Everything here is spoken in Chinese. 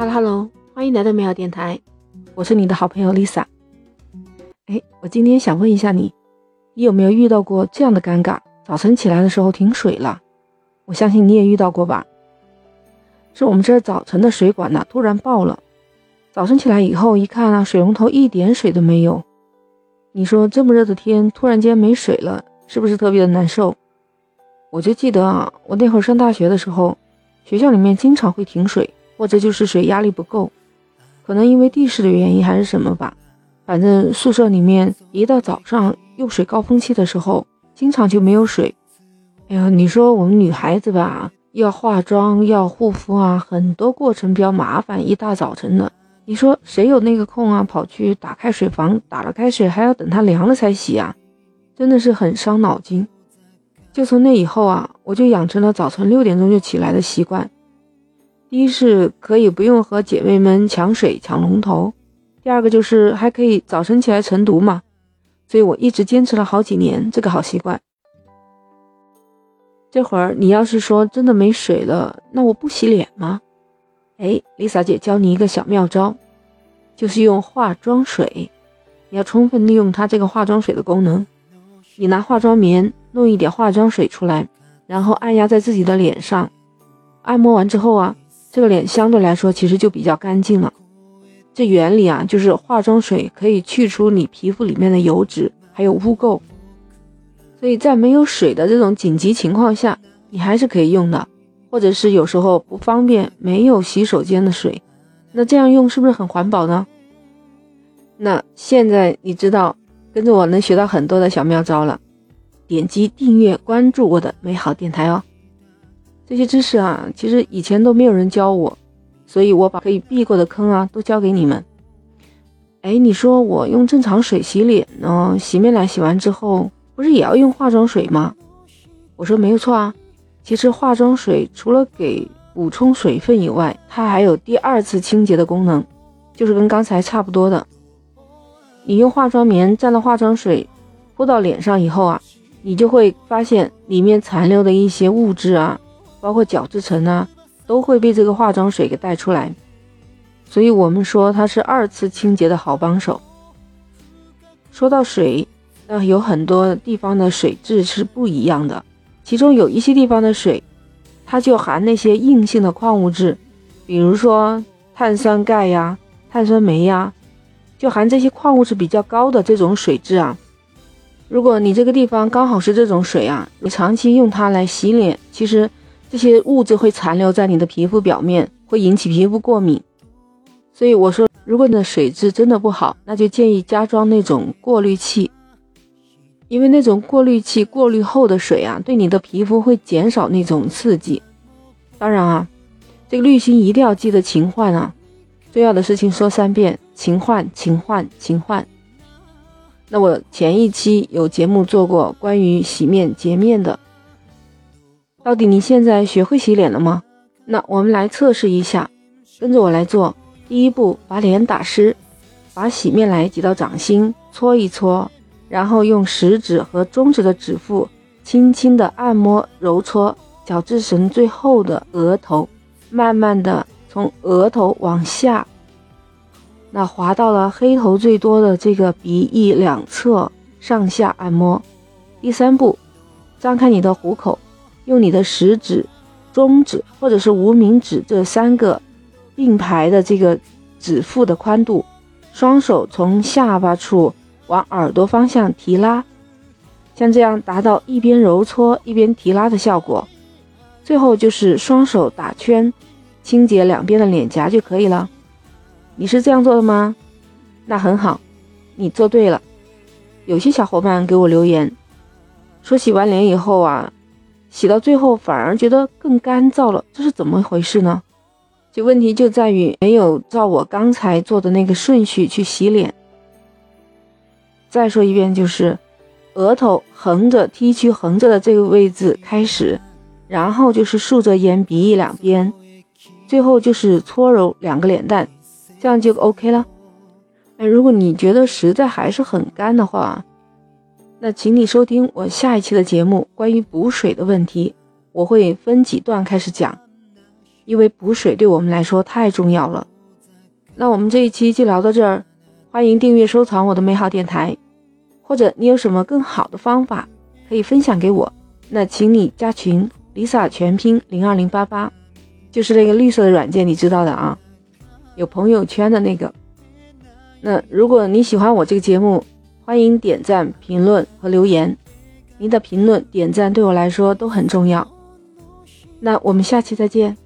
Hello Hello，欢迎来到美好电台，我是你的好朋友 Lisa。哎，我今天想问一下你，你有没有遇到过这样的尴尬？早晨起来的时候停水了，我相信你也遇到过吧？是我们这儿早晨的水管呢突然爆了，早晨起来以后一看啊，水龙头一点水都没有。你说这么热的天突然间没水了，是不是特别的难受？我就记得啊，我那会上大学的时候，学校里面经常会停水，或者就是水压力不够，可能因为地势的原因还是什么吧。反正宿舍里面一到早上用水高峰期的时候，经常就没有水。哎呀，你说我们女孩子吧，要化妆要护肤啊，很多过程比较麻烦，一大早晨的，你说谁有那个空啊？跑去打开水房，打了开水还要等它凉了才洗啊，真的是很伤脑筋。就从那以后啊，我就养成了早晨六点钟就起来的习惯。第一是可以不用和姐妹们抢水抢龙头，第二个就是还可以早晨起来晨读嘛。所以我一直坚持了好几年这个好习惯。这会儿你要是说真的没水了，那我不洗脸吗？哎，Lisa 姐教你一个小妙招，就是用化妆水。你要充分利用它这个化妆水的功能，你拿化妆棉。弄一点化妆水出来，然后按压在自己的脸上，按摩完之后啊，这个脸相对来说其实就比较干净了。这原理啊，就是化妆水可以去除你皮肤里面的油脂还有污垢，所以在没有水的这种紧急情况下，你还是可以用的。或者是有时候不方便没有洗手间的水，那这样用是不是很环保呢？那现在你知道跟着我能学到很多的小妙招了。点击订阅关注我的美好电台哦，这些知识啊，其实以前都没有人教我，所以我把可以避过的坑啊都教给你们。哎，你说我用正常水洗脸呢，洗面奶洗完之后不是也要用化妆水吗？我说没有错啊，其实化妆水除了给补充水分以外，它还有第二次清洁的功能，就是跟刚才差不多的。你用化妆棉蘸了化妆水铺到脸上以后啊。你就会发现里面残留的一些物质啊，包括角质层啊，都会被这个化妆水给带出来。所以，我们说它是二次清洁的好帮手。说到水，那有很多地方的水质是不一样的，其中有一些地方的水，它就含那些硬性的矿物质，比如说碳酸钙呀、碳酸镁呀，就含这些矿物质比较高的这种水质啊。如果你这个地方刚好是这种水啊，你长期用它来洗脸，其实这些物质会残留在你的皮肤表面，会引起皮肤过敏。所以我说，如果你的水质真的不好，那就建议加装那种过滤器，因为那种过滤器过滤后的水啊，对你的皮肤会减少那种刺激。当然啊，这个滤芯一定要记得勤换啊，重要的事情说三遍：勤换，勤换，勤换。那我前一期有节目做过关于洗面洁面的，到底你现在学会洗脸了吗？那我们来测试一下，跟着我来做。第一步，把脸打湿，把洗面奶挤到掌心，搓一搓，然后用食指和中指的指腹轻轻的按摩揉搓角质层最后的额头，慢慢的从额头往下。那滑到了黑头最多的这个鼻翼两侧，上下按摩。第三步，张开你的虎口，用你的食指、中指或者是无名指这三个并排的这个指腹的宽度，双手从下巴处往耳朵方向提拉，像这样达到一边揉搓一边提拉的效果。最后就是双手打圈，清洁两边的脸颊就可以了。你是这样做的吗？那很好，你做对了。有些小伙伴给我留言说，洗完脸以后啊，洗到最后反而觉得更干燥了，这是怎么回事呢？就问题就在于没有照我刚才做的那个顺序去洗脸。再说一遍，就是额头横着 T 区横着的这个位置开始，然后就是竖着沿鼻翼两边，最后就是搓揉两个脸蛋。这样就 OK 了。哎，如果你觉得实在还是很干的话，那请你收听我下一期的节目，关于补水的问题，我会分几段开始讲，因为补水对我们来说太重要了。那我们这一期就聊到这儿，欢迎订阅收藏我的美好电台，或者你有什么更好的方法可以分享给我，那请你加群，Lisa 全拼零二零八八，就是那个绿色的软件，你知道的啊，有朋友圈的那个。那如果你喜欢我这个节目，欢迎点赞、评论和留言，您的评论、点赞对我来说都很重要。那我们下期再见。